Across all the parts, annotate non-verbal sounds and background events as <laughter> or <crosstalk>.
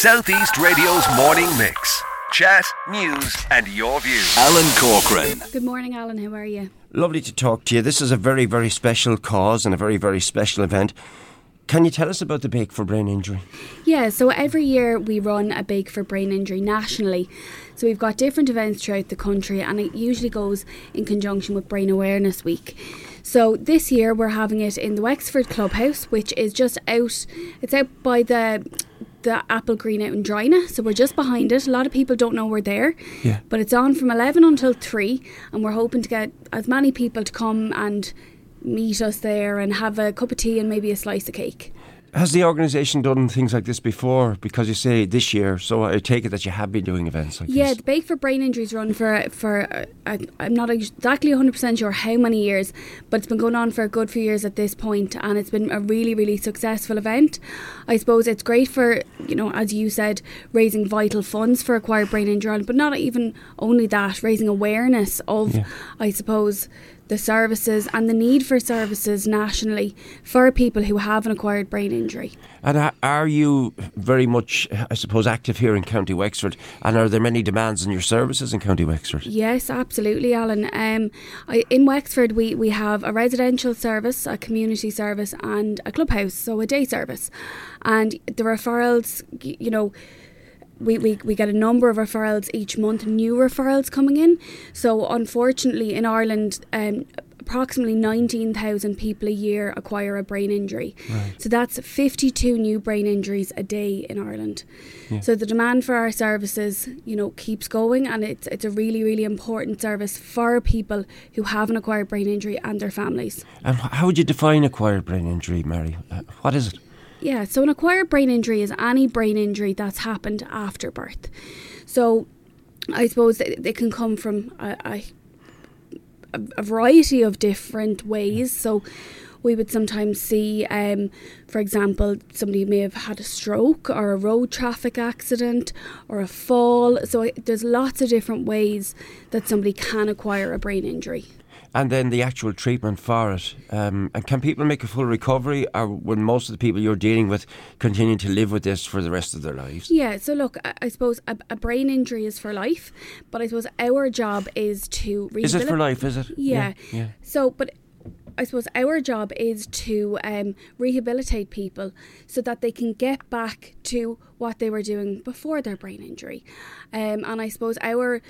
Southeast Radio's morning mix. Chat, news, and your views. Alan Corcoran. Good morning, Alan. How are you? Lovely to talk to you. This is a very, very special cause and a very, very special event. Can you tell us about the Bake for Brain Injury? Yeah, so every year we run a Bake for Brain Injury nationally. So we've got different events throughout the country, and it usually goes in conjunction with Brain Awareness Week. So this year we're having it in the Wexford Clubhouse, which is just out. It's out by the the Applegreen out in Drinagh, so we're just behind it. A lot of people don't know we're there, Yeah. but it's on from eleven until three, and we're hoping to get as many people to come and meet us there and have a cup of tea and maybe a slice of cake. Has the organisation done things like this before? Because you say this year, so I take it that you have been doing events like Yeah, this. Yeah, the Bake for Brain Injuries run for for uh, I'm not exactly 100% sure how many years, but it's been going on for a good few years at this point, and it's been a really really successful event. I suppose it's great for you know as you said raising vital funds for acquired brain injury, but not even only that, raising awareness of Yeah. I suppose the services and the need for services nationally for people who have an acquired brain injury. And are you very much, I suppose, active here in County Wexford? And are there many demands on your services in County Wexford? Yes, absolutely, Alan. Um, I, in Wexford, we, we have a residential service, a community service, and a clubhouse, so a day service. And the referrals, you know, we, we, we get a number of referrals each month, new referrals coming in. So, unfortunately, in Ireland, um, approximately 19,000 people a year acquire a brain injury. So, that's 52 new brain injuries a day in Ireland. So, the demand for our services, you know, keeps going, and it's, it's a really, really important service for people who have an acquired brain injury and their families. And how would you define acquired brain injury, Mary? Uh, what is it? Yeah, so an acquired brain injury is any brain injury that's happened after birth. So I suppose they, it can come from a, a, a variety of different ways. So we would sometimes see, um, for example, somebody may have had a stroke or a road traffic accident or a fall. So there's lots of different ways that somebody can acquire a brain injury. And then the actual treatment for it. Um, and can people make a full recovery, or will most of the people you're dealing with continue to live with this for the rest of their lives? Yeah, so look, I, I suppose a, a brain injury is for life, but I suppose our job is to Is it for life? Is it? Yeah. yeah. So, but I suppose our job is to um, rehabilitate people so that they can get back to what they were doing before their brain injury. Um, and I suppose our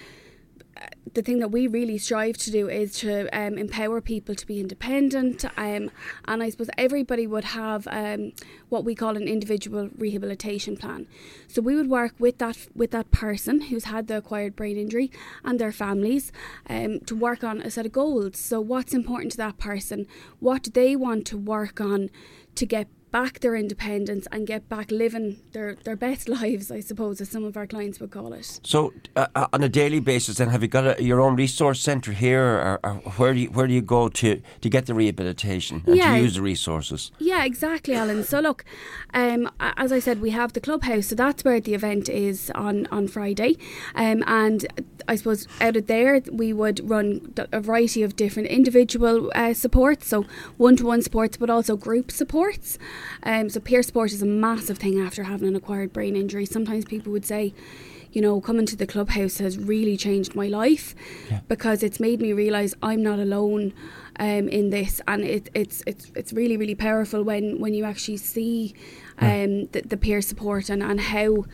the thing that we really strive to do is to um, empower people to be independent. Um, and I suppose everybody would have um, what we call an individual rehabilitation plan. So we would work with that with that person who's had the acquired brain injury and their families um, to work on a set of goals. So what's important to that person? What do they want to work on to get back their independence and get back living their, their best <laughs> lives, I suppose, as some of our clients would call it. So, uh, uh, on a daily basis, then, have you got a, your own resource centre here, or, or where do you where do you go to, to get the rehabilitation and Yeah. to use the resources? Yeah, exactly, Alan. So look, um, as I said, we have the clubhouse, so that's where the event is on on Friday, um, and I suppose out of there we would run a variety of different individual uh, supports, so one to one supports, but also group supports. Um, so peer support is a massive thing after having an acquired brain injury. Sometimes people would say. You know, coming to the clubhouse has really changed my life because it's made me realise I'm not alone um, in this, and it, it's it's it's really really powerful when when you actually see um, the, the peer support and and how.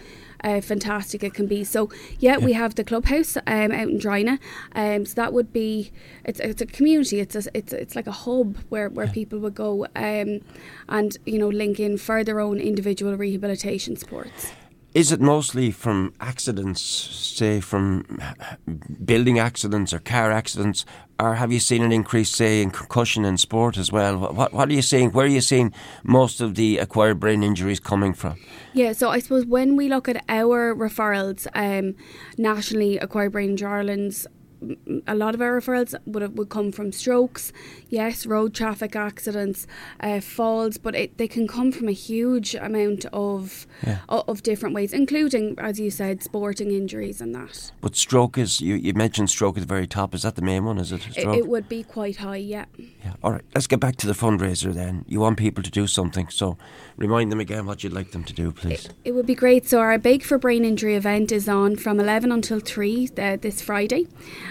Uh, fantastic it can be. So yeah, we have the clubhouse um, out in Drinagh. Um, so that would be it's it's a community. It's a, it's it's like a hub where, where people would go um, and you know link in for their own individual rehabilitation supports. Is it mostly from accidents, say from building accidents or car accidents, or have you seen an increase, say, in concussion in sport as well? What, what, are you seeing? Where are you seeing most of the acquired brain injuries coming from? Yeah, so I suppose when we look at our referrals um, nationally, Acquired Brain Injury Ireland's a lot of our referrals would would come from strokes, yes, road traffic accidents, uh, falls, but it, they can come from a huge amount of Yeah. o- of different ways, including, as you said, sporting injuries and that. But stroke is you, you mentioned stroke at the very top. Is that the main one? Is it It, it would be quite high, yeah. yeah. All right. Let's get back to the fundraiser then. You want people to do something, so remind them again what you'd like them to do, please. It would be great. So our Bake for Brain Injury event is on from 11 until 3 uh, this Friday.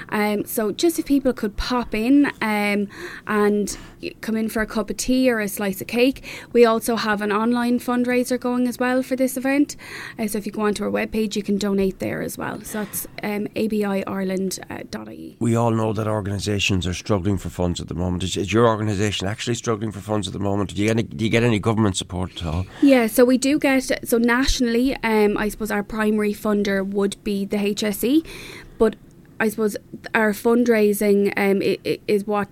Um, so just if people could pop in um, and come in for a cup of tea or a slice of cake. We also have an online fundraiser going as well for this event. Uh, so if you go onto our webpage, you can donate there as well. So that's um, abiireland.ie. We all know that organisations are struggling for funds at the moment. Is, is your organisation actually struggling for funds at the moment? Do you, get any, do you get any government support at all? Yeah, so we do get so nationally. Um, I suppose our primary funder would be the HSE, but I suppose our fundraising um is what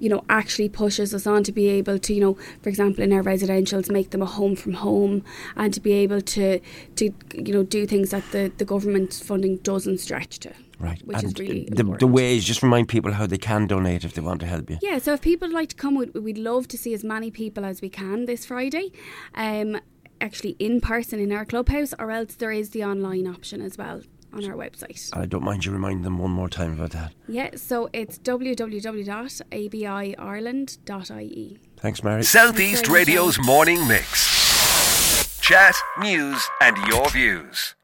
you know actually pushes us on to be able to you know for example in our residentials make them a home from home and to be able to to you know do things that the the government funding doesn't stretch to Right. which is really the, the ways, just remind people how they can donate if they want to help you. Yeah, so if people would like to come, we'd, we'd love to see as many people as we can this Friday. Um, actually in person in our clubhouse, or else there is the online option as well on our website. I don't mind you reminding them one more time about that. Yeah, so it's www.abiireland.ie. Thanks, Mary. Southeast. Radio's morning mix. Chat, news, and your views.